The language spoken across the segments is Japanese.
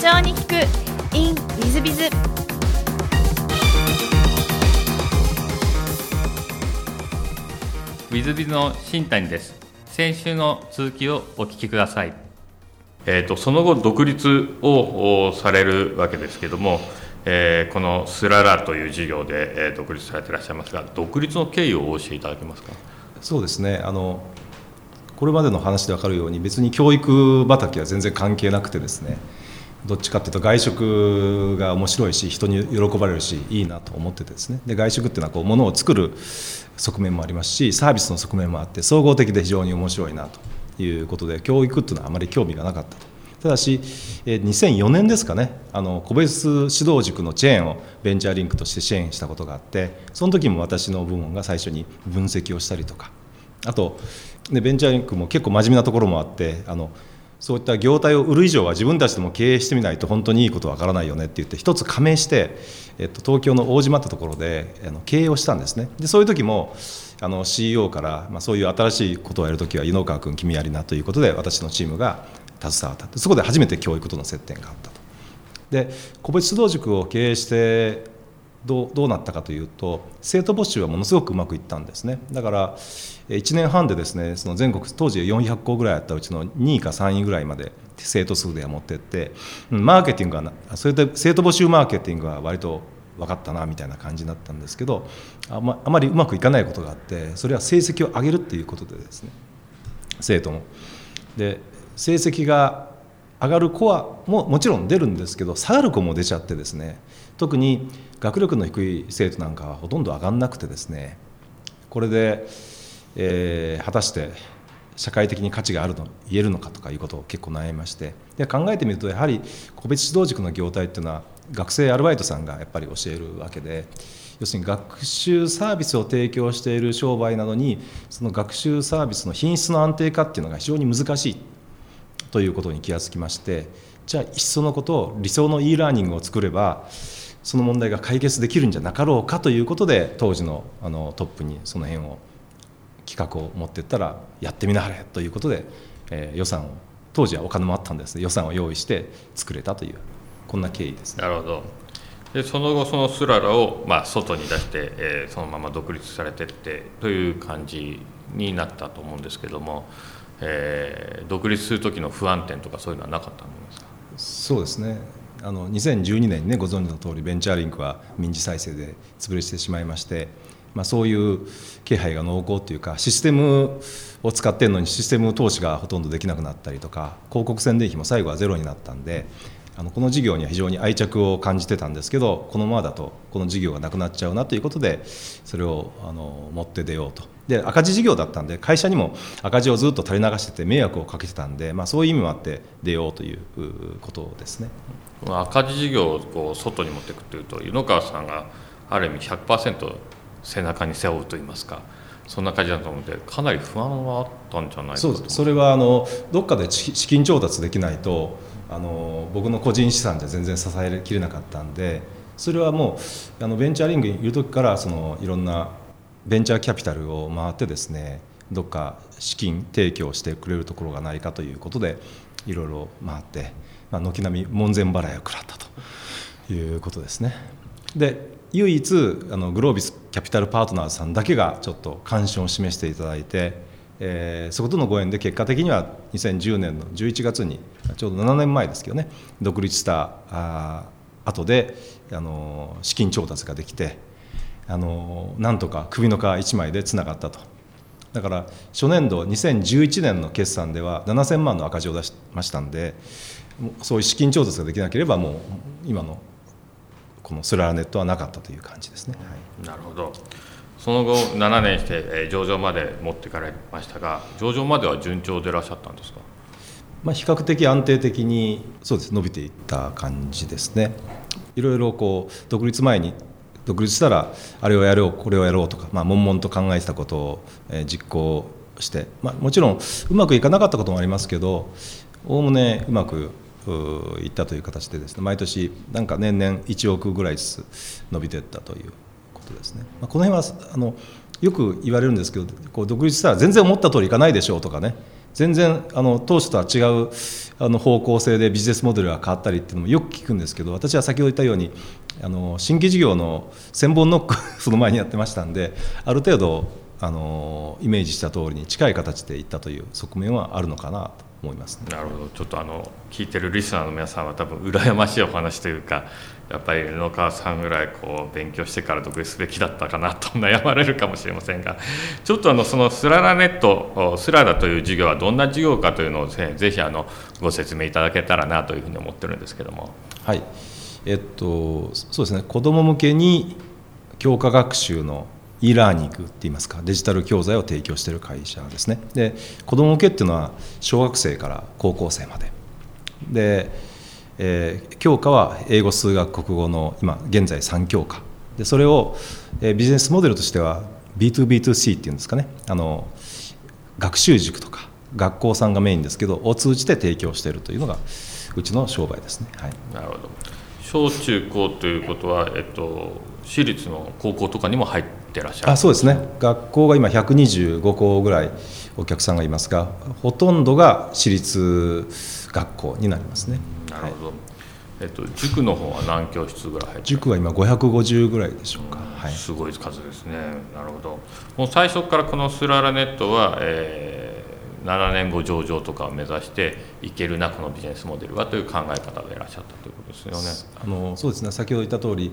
長に聞く in ウィズビズ。ウィズビズの新谷です。先週の続きをお聞きください。えーと、その後独立をされるわけですけれども、えー、このスララという事業で、えー、独立されていらっしゃいますが独立の経緯をお教えいただけますか？そうですね。あのこれまでの話で分かるように別に教育畑は全然関係なくてですねどっちかっていうと外食が面白いし人に喜ばれるしいいなと思っててですね。で外食っていうのはこう物を作る側面もありますしサービスの側面もあって総合的で非常に面白いなということで教育っていうのはあまり興味がなかったと。ただし2004年ですかね。あの個別指導塾のチェーンをベンチャーリンクとして支援したことがあってその時も私の部門が最初に分析をしたりとか。あとでベンチャーリンクも結構真面目なところもあってあのそういった業態を売る以上は自分たちでも経営してみないと本当にいいことわからないよねって言って一つ加盟して、えっと、東京の大島ってところであの経営をしたんですねでそういう時もあの CEO から、まあ、そういう新しいことをやるときは井ノ川君君やりなということで私のチームが携わったそこで初めて教育との接点があったと。で個別指導塾を経営してどうどうなったかというと生徒募集はものすごくうまくいったんですねだから1年半でですねその全国当時400校ぐらいあったうちの2位か3位ぐらいまで生徒数で持ってってマーケティングはそれで生徒募集マーケティングは割と分かったなみたいな感じだったんですけどあまあまりうまくいかないことがあってそれは成績を上げるっていうことでですね生徒の。で成績が上がる子はももちろん出るんですけど下がる子も出ちゃってですね特に学力の低い生徒なんかはほとんど上がんなくてですねこれで、えー、果たして社会的に価値があると言えるのかとかいうことを結構悩みましてで考えてみるとやはり個別指導塾の業態っていうのは学生アルバイトさんがやっぱり教えるわけで要するに学習サービスを提供している商売なのにその学習サービスの品質の安定化っていうのが非常に難しいということに気がつきましてじゃあいっそのことを理想の e ラーニングを作ればその問題が解決できるんじゃなかろうかということで当時のあのトップにその辺を企画を持っていったらやってみなはれということで、えー、予算を当時はお金もあったんです予算を用意して作れたというこんな経緯です、ね、なるほど。でその後そのスララを、まあ、外に出して、えー、そのまま独立されてってという感じになったと思うんですけども、えー、独立する時の不安点とかそういうのはなかったんですか？そうですねあの2012年にねご存知の通りベンチャーリンクは民事再生で潰れてしまいまして、まあ、そういう気配が濃厚というかシステムを使ってるのにシステム投資がほとんどできなくなったりとか広告宣伝費も最後はゼロになったんであのこの事業には非常に愛着を感じてたんですけどこのままだとこの事業がなくなっちゃうなということでそれをあの持って出ようと。で赤字事業だったんで会社にも赤字をずっと垂れ流してて迷惑をかけてたんで、まあ、そういう意味もあって出ようということですね。赤字事業をこう外に持っていくというと湯野川さんがある意味100%背中に背負うといいますかそんな感じだと思うのでかなり不安はあったんじゃないかとそれはあのどっかで資金調達できないとあの僕の個人資産じゃ全然支えきれなかったんでそれはもうあのベンチャーリングにいる時からそのいろんなベンチャーキャピタルを回ってですねどっか資金提供してくれるところがないかということでいろいろ回って、まあ、軒並み門前払いを食らったということですね。で唯一あのグロービスキャピタルパートナーズさんだけがちょっと関心を示していただいてえー、そことのご縁で結果的には2010年の11月にちょうど7年前ですけどね独立したあ後であの資金調達ができてあのなんとか首の皮1枚でつながったと。だから初年度2011年の決算では7000万の赤字を出しましたんでそういう資金調達ができなければもう今のこのスララネットはなかったという感じですね。はい、なるほど。その後7年して上場まで持っていかれましたが上場までは順調でいらっしゃったんですか、まあ、比較的安定的にそうです伸びていった感じですね。いろいろこう独立前に独立したらあれをやろうこれをやろうとか、まあ、悶々と考えてたことを実行して、まあ、もちろんうまくいかなかったこともありますけどおおむねうまくいったという形でですね毎年なんか年々1億ぐらいずつ伸びていったということですね。まあ、この辺はあのよく言われるんですけどこう独立したら全然思った通りいかないでしょうとかね全然あの当初とは違うあの方向性でビジネスモデルが変わったりっていうのもよく聞くんですけど私は先ほど言ったようにあの新規事業の1000本ノック その前にやってましたんである程度あのイメージした通りに近い形でいったという側面はあるのかなと思います、ね、なるほど。ちょっとあの聞いてるリスナーの皆さんは多分羨ましいお話というかやっぱり布川さんぐらいこう勉強してから独立すべきだったかなと悩まれるかもしれませんがちょっとあのそのスララネットスララという事業はどんな事業かというのをぜひあのご説明いただけたらなというふうに思ってるんですけども。はいえっと、そうですね。子ども向けに教科学習の e ラーニングっていいますかデジタル教材を提供している会社ですね。で子ども向けっていうのは小学生から高校生まで。で、えー、教科は英語数学国語の今現在3教科。でそれを、えー、ビジネスモデルとしては B2B2C っていうんですかね。あの学習塾とか学校さんがメインですけどを通じて提供しているというのがうちの商売ですね。はい、なるほど。小中高ということは、えっと、私立の高校とかにも入ってらっしゃる。あそうですね。学校が今125校ぐらいお客さんがいますがほとんどが私立学校になりますね。なるほど、はい、えっと、塾の方は何教室ぐらい入って塾は今550ぐらいでしょうか、はい、すごい数ですね。なるほど。もう最初からこのスララネットは、えー、7年後上場とかを目指していけるなこのビジネスモデルはという考え方でいらっしゃったということですよね。あのそうですね。先ほど言った通り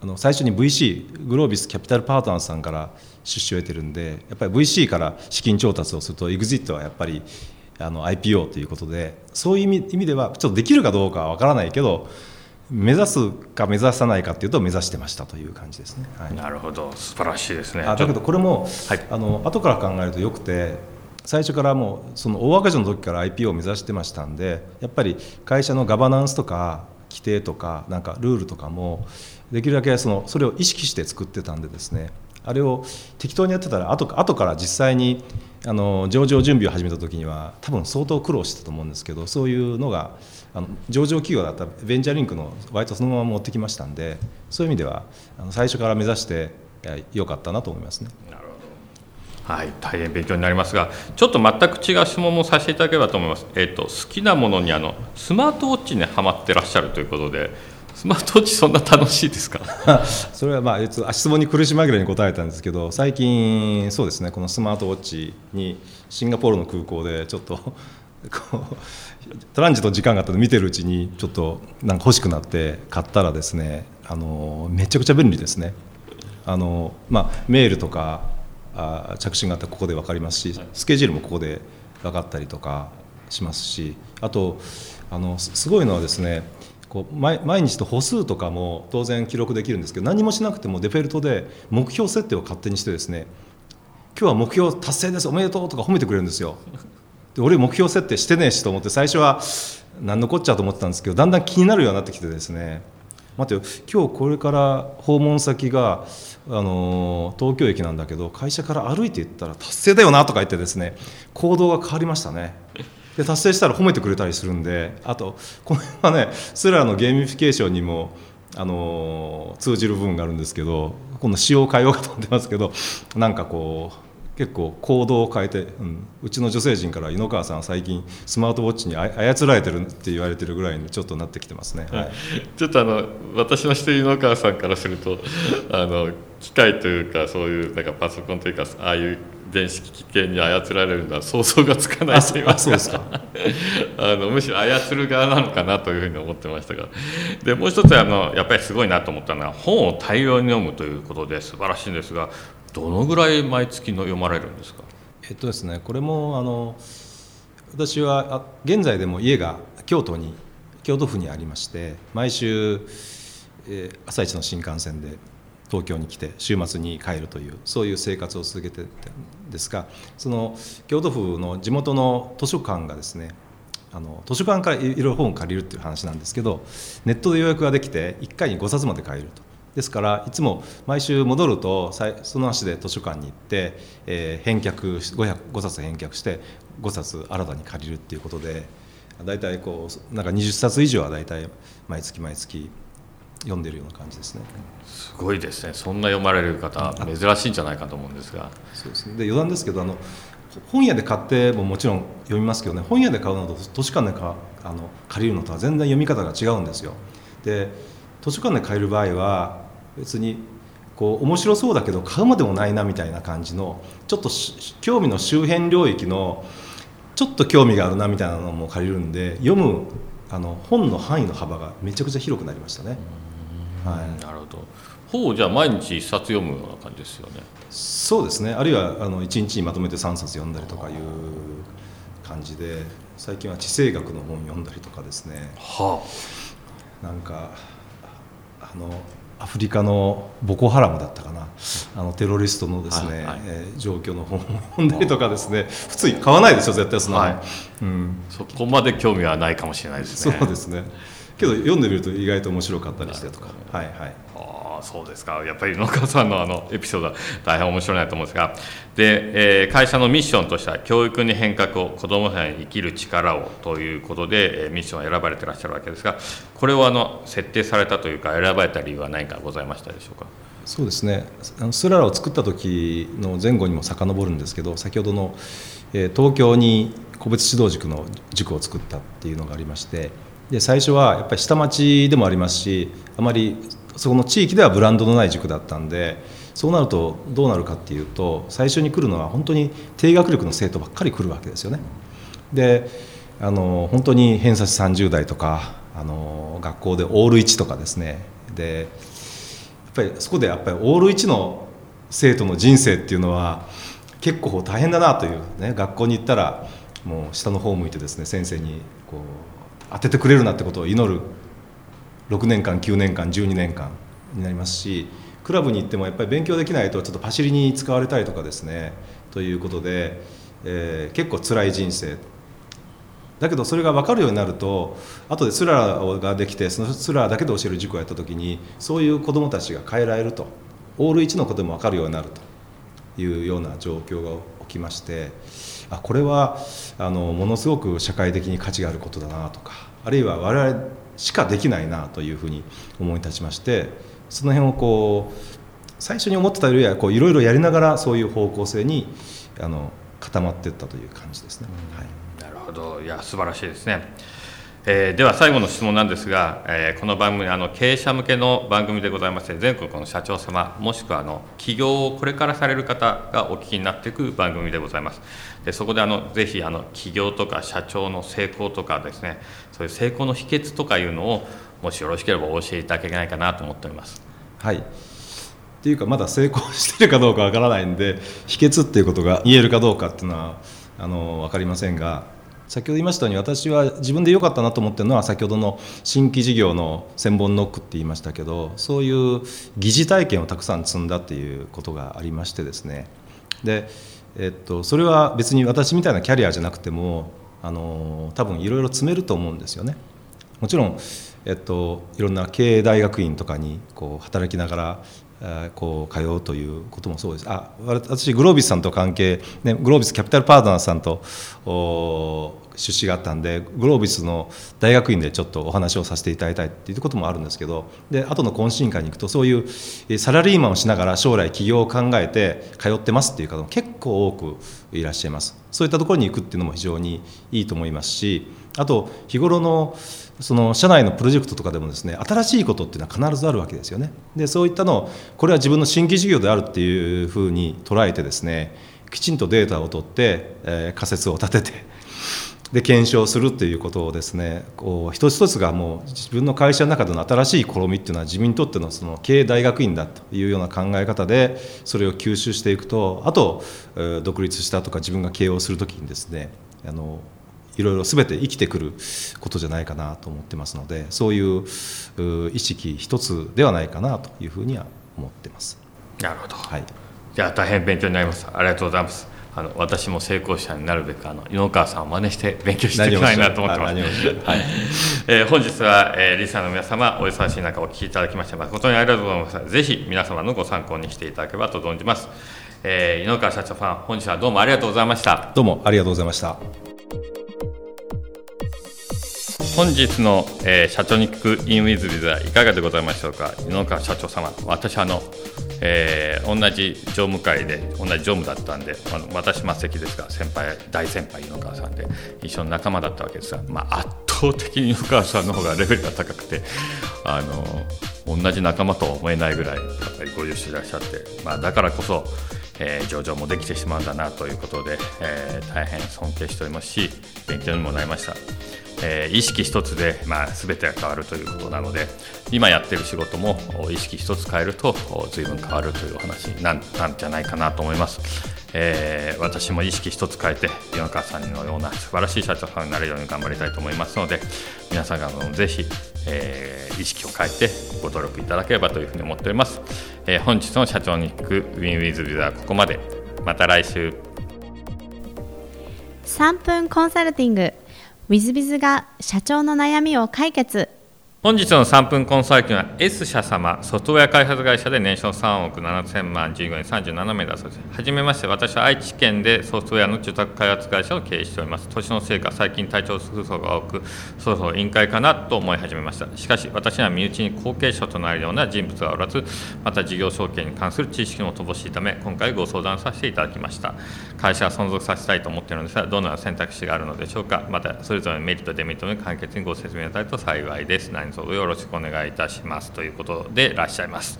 あの最初に VC グロービスキャピタルパートナーさんから出資を得てるんでやっぱり VC から資金調達をすると EXIT はやっぱりあの IPO ということでそういう意味意味ではちょっとできるかどうかは分からないけど目指すか目指さないかっていうと目指してましたという感じですね、はい、なるほど。素晴らしいですね。あだけどこれも、はい、あの後から考えるとよくて最初からもうその大赤字の時から IPO を目指してましたんでやっぱり会社のガバナンスとか規定とかなんかルールとかもできるだけそのそれを意識して作ってたんでですねあれを適当にやってたら後後から実際にあの上場準備を始めた時には多分相当苦労してたと思うんですけどそういうのがあの上場企業だったベンチャーリンクの割とそのまま持ってきましたんでそういう意味ではあの最初から目指してよかったなと思いますね。はい、大変勉強になりますが、ちょっと全く違う質問もさせていただければと思います。えっ、ー、と好きなものにあのスマートウォッチにはまってらっしゃるということで、スマートウォッチそんな楽しいですか？それはまあ質問に苦し紛れに答えたんですけど最近そうですねこのスマートウォッチにシンガポールの空港でちょっと こうトランジット時間があったの見てるうちにちょっとなんか欲しくなって買ったらですねあのめちゃくちゃ便利ですねあの、まあ、メールとかあ着信があったらここで分かりますしスケジュールもここで分かったりとかしますしあとあのすごいのはですねこう毎日と歩数とかも当然記録できるんですけど何もしなくてもデフェルトで目標設定を勝手にしてですね今日は目標達成ですおめでとうとか褒めてくれるんですよ。で俺目標設定してねえしと思って最初は何のこっちゃと思ってたんですけどだんだん気になるようになってきてですね待てよ今日これから訪問先があの東京駅なんだけど会社から歩いて行ったら達成だよなとか言ってですね行動が変わりましたね。で達成したら褒めてくれたりするんであとこの辺はねすららのゲーミフィケーションにもあの通じる部分があるんですけどこの仕様を変えようかと思ってますけどなんかこう結構行動を変えて、うん、うちの女性陣から湯野川さんは最近スマートウォッチに操られてるって言われてるぐらいにちょっとなってきてますね、はい、ちょっとあの私の知ってる湯野川さんからするとあの機械というかそういうなんかパソコンというかああいう電子機器系に操られるのは想像がつかないといいますか。あのむしろ操る側なのかなというふうに思ってましたが。でもう一つあのやっぱりすごいなと思ったのは本を大量に読むということで素晴らしいんですがどのぐらい毎月の読まれるんですか？えっとですねこれもあの私は現在でも家が京都に京都府にありまして毎週、えー、朝一の新幹線で東京に来て週末に帰るというそういう生活を続けてたんですがその京都府の地元の図書館がですねあの図書館からいろいろ本を借りるっていう話なんですけどネットで予約ができて1回に5冊まで買えると。ですからいつも毎週戻るとその足で図書館に行って、えー、返却 5, 5冊返却して5冊新たに借りるっていうことで大体こうなんか20冊以上は大体毎月毎月読んでるような感じですね。すごいですね。そんな読まれる方珍しいんじゃないかと思うんですが。そうですね。で余談ですけどあの本屋で買ってももちろん読みますけどね本屋で買うのと図書館でかあの借りるのとは全然読み方が違うんですよ。で図書館で借りる場合は別にこう面白そうだけど買うまでもないなみたいな感じのちょっと興味の周辺領域のちょっと興味があるなみたいなのも借りるんで読むあの本の範囲の幅がめちゃくちゃ広くなりましたね。はい、なるほど。本をじゃあ毎日1冊読むような感じですよね。そうですね。あるいはあの1日にまとめて3冊読んだりとかいう感じで最近は地政学の本読んだりとかですね、はあ、なんかあのアフリカのボコハラムだったかな。あのテロリストのですね、はい、えー、状況の本を読んだりとかですね。普通買わないでしょ絶対その、はい。うん、そこまで興味はないかもしれないですね。そうですね。けど読んでみると意外と面白かったりしてとか。はいはいそうですか。やっぱり野川さんのあのエピソードは大変面白いなと思うんですが。で、えー、会社のミッションとしては教育に変革を子どもさんに生きる力をということで、えー、ミッションを選ばれてらっしゃるわけですがこれをあの設定されたというか選ばれた理由は何かございましたでしょうか？そうですね。あのスララを作った時の前後にも遡るんですけど先ほどの、えー、東京に個別指導塾の塾を作ったっていうのがありましてで最初はやっぱり下町でもありますしあまりそこの地域ではブランドのない塾だったんでそうなるとどうなるかっていうと最初に来るのは本当に低学力の生徒ばっかり来るわけですよね。であの本当に偏差値30代とかあの学校でオール1とかですねでやっぱりそこでやっぱりオール1の生徒の人生っていうのは結構大変だなというね学校に行ったらもう下の方を向いてですね先生にこう当ててくれるなってことを祈る6年間9年間12年間になりますしクラブに行ってもやっぱり勉強できないとちょっとパシリに使われたりとかですねということで、えー、結構辛い人生。だけどそれが分かるようになると後でスラーができてそのスラーだけで教える塾をやった時にそういう子どもたちが変えられると。オール1のことでも分かるようになるというような状況が起きましてあこれはあのものすごく社会的に価値があることだなとかあるいは我々しかできないなというふうに思い立ちましてその辺をこう最初に思ってたよりはいろいろやりながらそういう方向性にあの固まっていったという感じですね。はい、なるほどいや素晴らしいですね。えー、では最後の質問なんですが、えー、この番組あの経営者向けの番組でございまして全国の社長様もしくはあの起業をこれからされる方がお聞きになっていく番組でございます。でそこであのぜひあの起業とか社長の成功とかですねそういう成功の秘訣とかいうのをもしよろしければお教えていただけないかなと思っております。はい。っていうかまだ成功してるかどうかわからないんで秘訣っていうことが言えるかどうかっていうのはあの分かりませんが先ほど言いましたように私は自分で良かったなと思ってるのは先ほどの新規事業の千本ノックって言いましたけどそういう疑似体験をたくさん積んだっていうことがありましてですねで、えっと、それは別に私みたいなキャリアじゃなくてもあの多分いろいろ積めると思うんですよね。もちろんえっと、いろんな経営大学院とかにこう働きながらこう通うということもそうです。あ私グロービスさんと関係、ね、グロービスキャピタルパートナーさんと出資があったんでグロービスの大学院でちょっとお話をさせていただいたいっていうこともあるんですけどで後の懇親会に行くとそういうサラリーマンをしながら将来起業を考えて通ってますっていう方も結構多くいらっしゃいます。そういったところに行くっていうのも非常にいいと思いますしあと日頃のその社内のプロジェクトとかでもですね新しいことっていうのは必ずあるわけですよね。でそういったのをこれは自分の新規事業であるっていうふうに捉えてですねきちんとデータを取って、えー、仮説を立てて で検証するっていうことをですねこう一つ一つがもう自分の会社の中での新しい試みっていうのは自分にとってのその経営大学院だというような考え方でそれを吸収していくとあと独立したとか自分が経営をする時にですねあのいろいろ全て生きてくることじゃないかなと思ってますのでそういう意識一つではないかなというふうには思ってます。なるほど、はい、じゃあ大変勉強になりますありがとうございますあの私も成功者になるべくあの井ノ川さんを真似して勉強していきたいなと思ってます。はいえー、本日は、えー、リスナーの皆様お忙しい中お聞きいただきまして誠にありがとうございます。ぜひ皆様のご参考にしていただければと存じます。えー、井ノ川社長さん本日はどうもありがとうございました。どうもありがとうございました。本日の、えー、社長に聞くインウィズビズはいかがでございましょうか？井ノ川社長様私あのえー、同じ常務会で同じ常務だったんで、まあ、私末席ですが先輩大先輩井の川さんで一緒の仲間だったわけですが、まあ、圧倒的に湯川さんの方がレベルが高くてあの同じ仲間とは思えないぐらいやっぱりご融資いらっしゃって、まあ、だからこそえー、上場もできてしまうんだなということで、えー、大変尊敬しておりますし勉強にもなりました。えー、意識一つで、まあ、全てが変わるということなので今やってる仕事も意識一つ変えると随分変わるというお話なんなんじゃないかなと思います、えー、私も意識一つ変えて米川さんのような素晴らしい社長さんになれるように頑張りたいと思いますので皆さんがぜひ、えー、意識を変えてご努力いただければというふうに思っております、えー、本日の社長に行くウィンウィズビザはここまで。また来週。3分コンサルティング。ウィズビズが社長の悩みを解決。本日の3分コンサルティングは S 社様、ソフトウェア開発会社で年商3億7000万、従業員37名だそうです。はじめまして、私は愛知県でソフトウェアの住宅開発会社を経営しております。年のせいか、最近体調不足が多く、そろそろ委員会かなと思い始めました。しかし、私には身内に後継者となるような人物がおらず、また事業承継に関する知識も乏しいため、今回ご相談させていただきました。会社は存続させたいと思っているのですが、どのような選択肢があるのでしょうか。また、それぞれのメリット、デメリットの簡潔にご説明いただけると幸いです。何卒よろしくお願い。いたしますということでいらっしゃいます。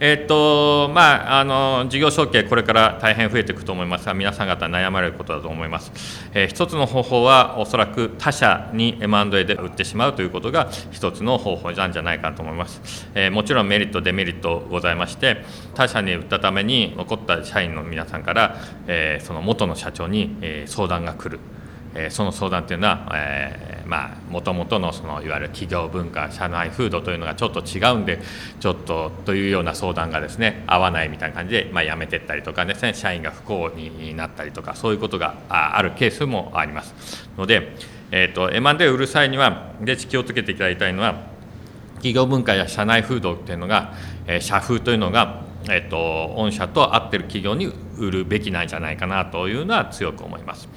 えっとまあ、あの事業承継、これから大変増えていくと思いますが、皆さん方悩まれることだと思います。えー、一つの方法は、おそらく他社に M&A で売ってしまうということが一つの方法なんじゃないかと思います。えー、もちろんメリット、デメリットございまして、他社に売ったために残った社員の皆さんから、えー、その元の社長に、え相談が来る。えその相談というのは、え、まあもともとのそのいわゆる企業文化社内風土というのがちょっと違うんでちょっとというような相談がですね合わないみたいな感じで、まあ、辞めてったりとかですね社員が不幸になったりとかそういうことがあるケースもありますので、えーと、M&A を売る際にはで気をつけていただきたいのは企業文化や社内風土っていうのが、え、社風というのがえっと、御社と合ってる企業に売るべきなんじゃないかなというのは強く思います。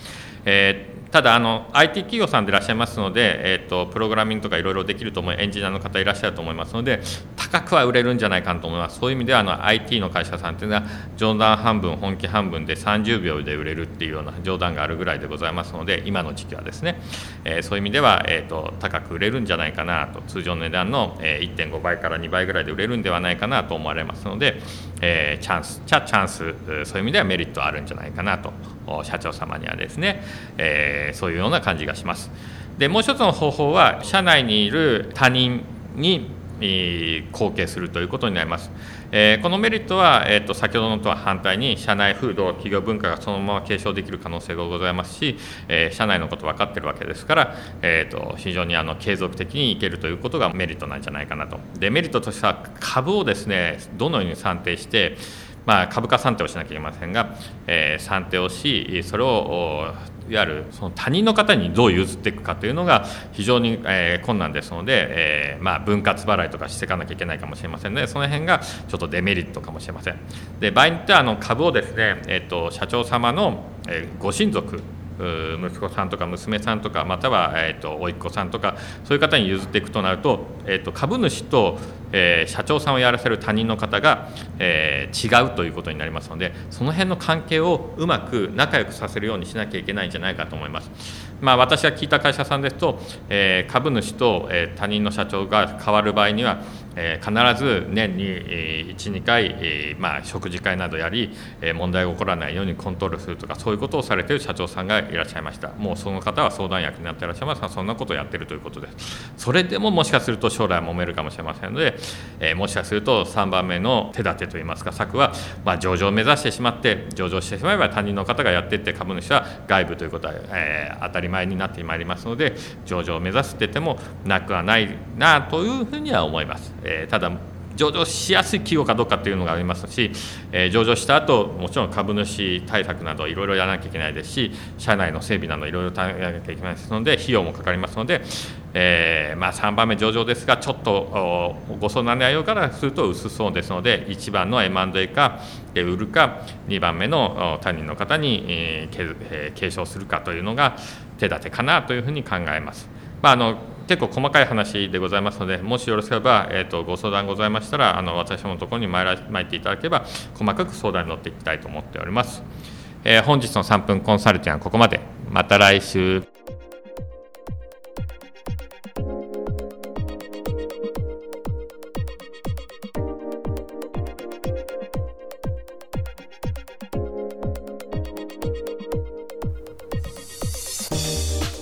えーただあの IT 企業さんでいらっしゃいますので、えーと、プログラミングとかいろいろできると思うエンジニアの方いらっしゃると思いますので高くは売れるんじゃないかと思います。そういう意味ではあの IT の会社さんというのは冗談半分本気半分で30秒で売れるっていうような冗談があるぐらいでございますので今の時期はですね、えー、そういう意味では、えーと、高く売れるんじゃないかなと通常の値段の、え、1.5倍から2倍ぐらいで売れるんではないかなと思われますので、えー、チャンスチャチャンスそういう意味ではメリットあるんじゃないかなと社長様にはですね、えー、そういうような感じがします。でもう一つの方法は社内にいる他人に後継するということになります。えー、このメリットは、えーと、先ほどのとは反対に社内風土企業文化がそのまま継承できる可能性がございますし、えー、社内のこと分かってるわけですから、えーと、非常にあの継続的にいけるということがメリットなんじゃないかなと。でメリットとしては株をですねどのように算定してまあ、株価算定をしなきゃいけませんが、えー、算定をしそれをいわゆるその他人の方にどう譲っていくかというのが非常に、えー、困難ですので、えー、まあ、分割払いとかしていかなきゃいけないかもしれませんのでその辺がちょっとデメリットかもしれません。で場合によってはあの株をですね、えーと、社長様の、えご親族息子さんとか娘さんとかまたは、えーと、甥っ子さんとかそういう方に譲っていくとなると,、えーと、株主と、えー、社長さんをやらせる他人の方が、えー、違うということになりますのでその辺の関係をうまく仲良くさせるようにしなきゃいけないんじゃないかと思います。まあ、私が聞いた会社さんですと、えー、株主と、え他人の社長が変わる場合にはえ、必ず年に12回、まあ、食事会などやり、え、問題が起こらないようにコントロールするとかそういうことをされている社長さんがいらっしゃいました。もうその方は相談役になっていらっしゃいます。がそんなことをやっているということです。それでももしかすると将来揉めるかもしれませんので、えもしかすると3番目の手立てといいますか策は、まあ、上場を目指してしまって上場してしまえば他人の方がやっていって株主は外部ということは、え当たり前になってまいりますので上場を目指すって言ってもなくはないなというふうには思います。え、ただ上場しやすい企業かどうかというのがありますし、え、上場した後もちろん株主対策などいろいろやらなきゃいけないですし社内の整備などいろいろやらなきゃいけないですので費用もかかりますので、えー、まあ、3番目上場ですがちょっとご相談内容からすると薄そうですので1番の M&A か売るか2番目の他人の方に、え、継承するかというのが手立てかなというふうに考えます。ま、あの結構細かい話でございますのでもしよろしければ、えーと、ご相談ございましたらあの私のところに参ら参っていただければ細かく相談に乗っていきたいと思っております、えー、本日の3分コンサルティングはここまで。また来週。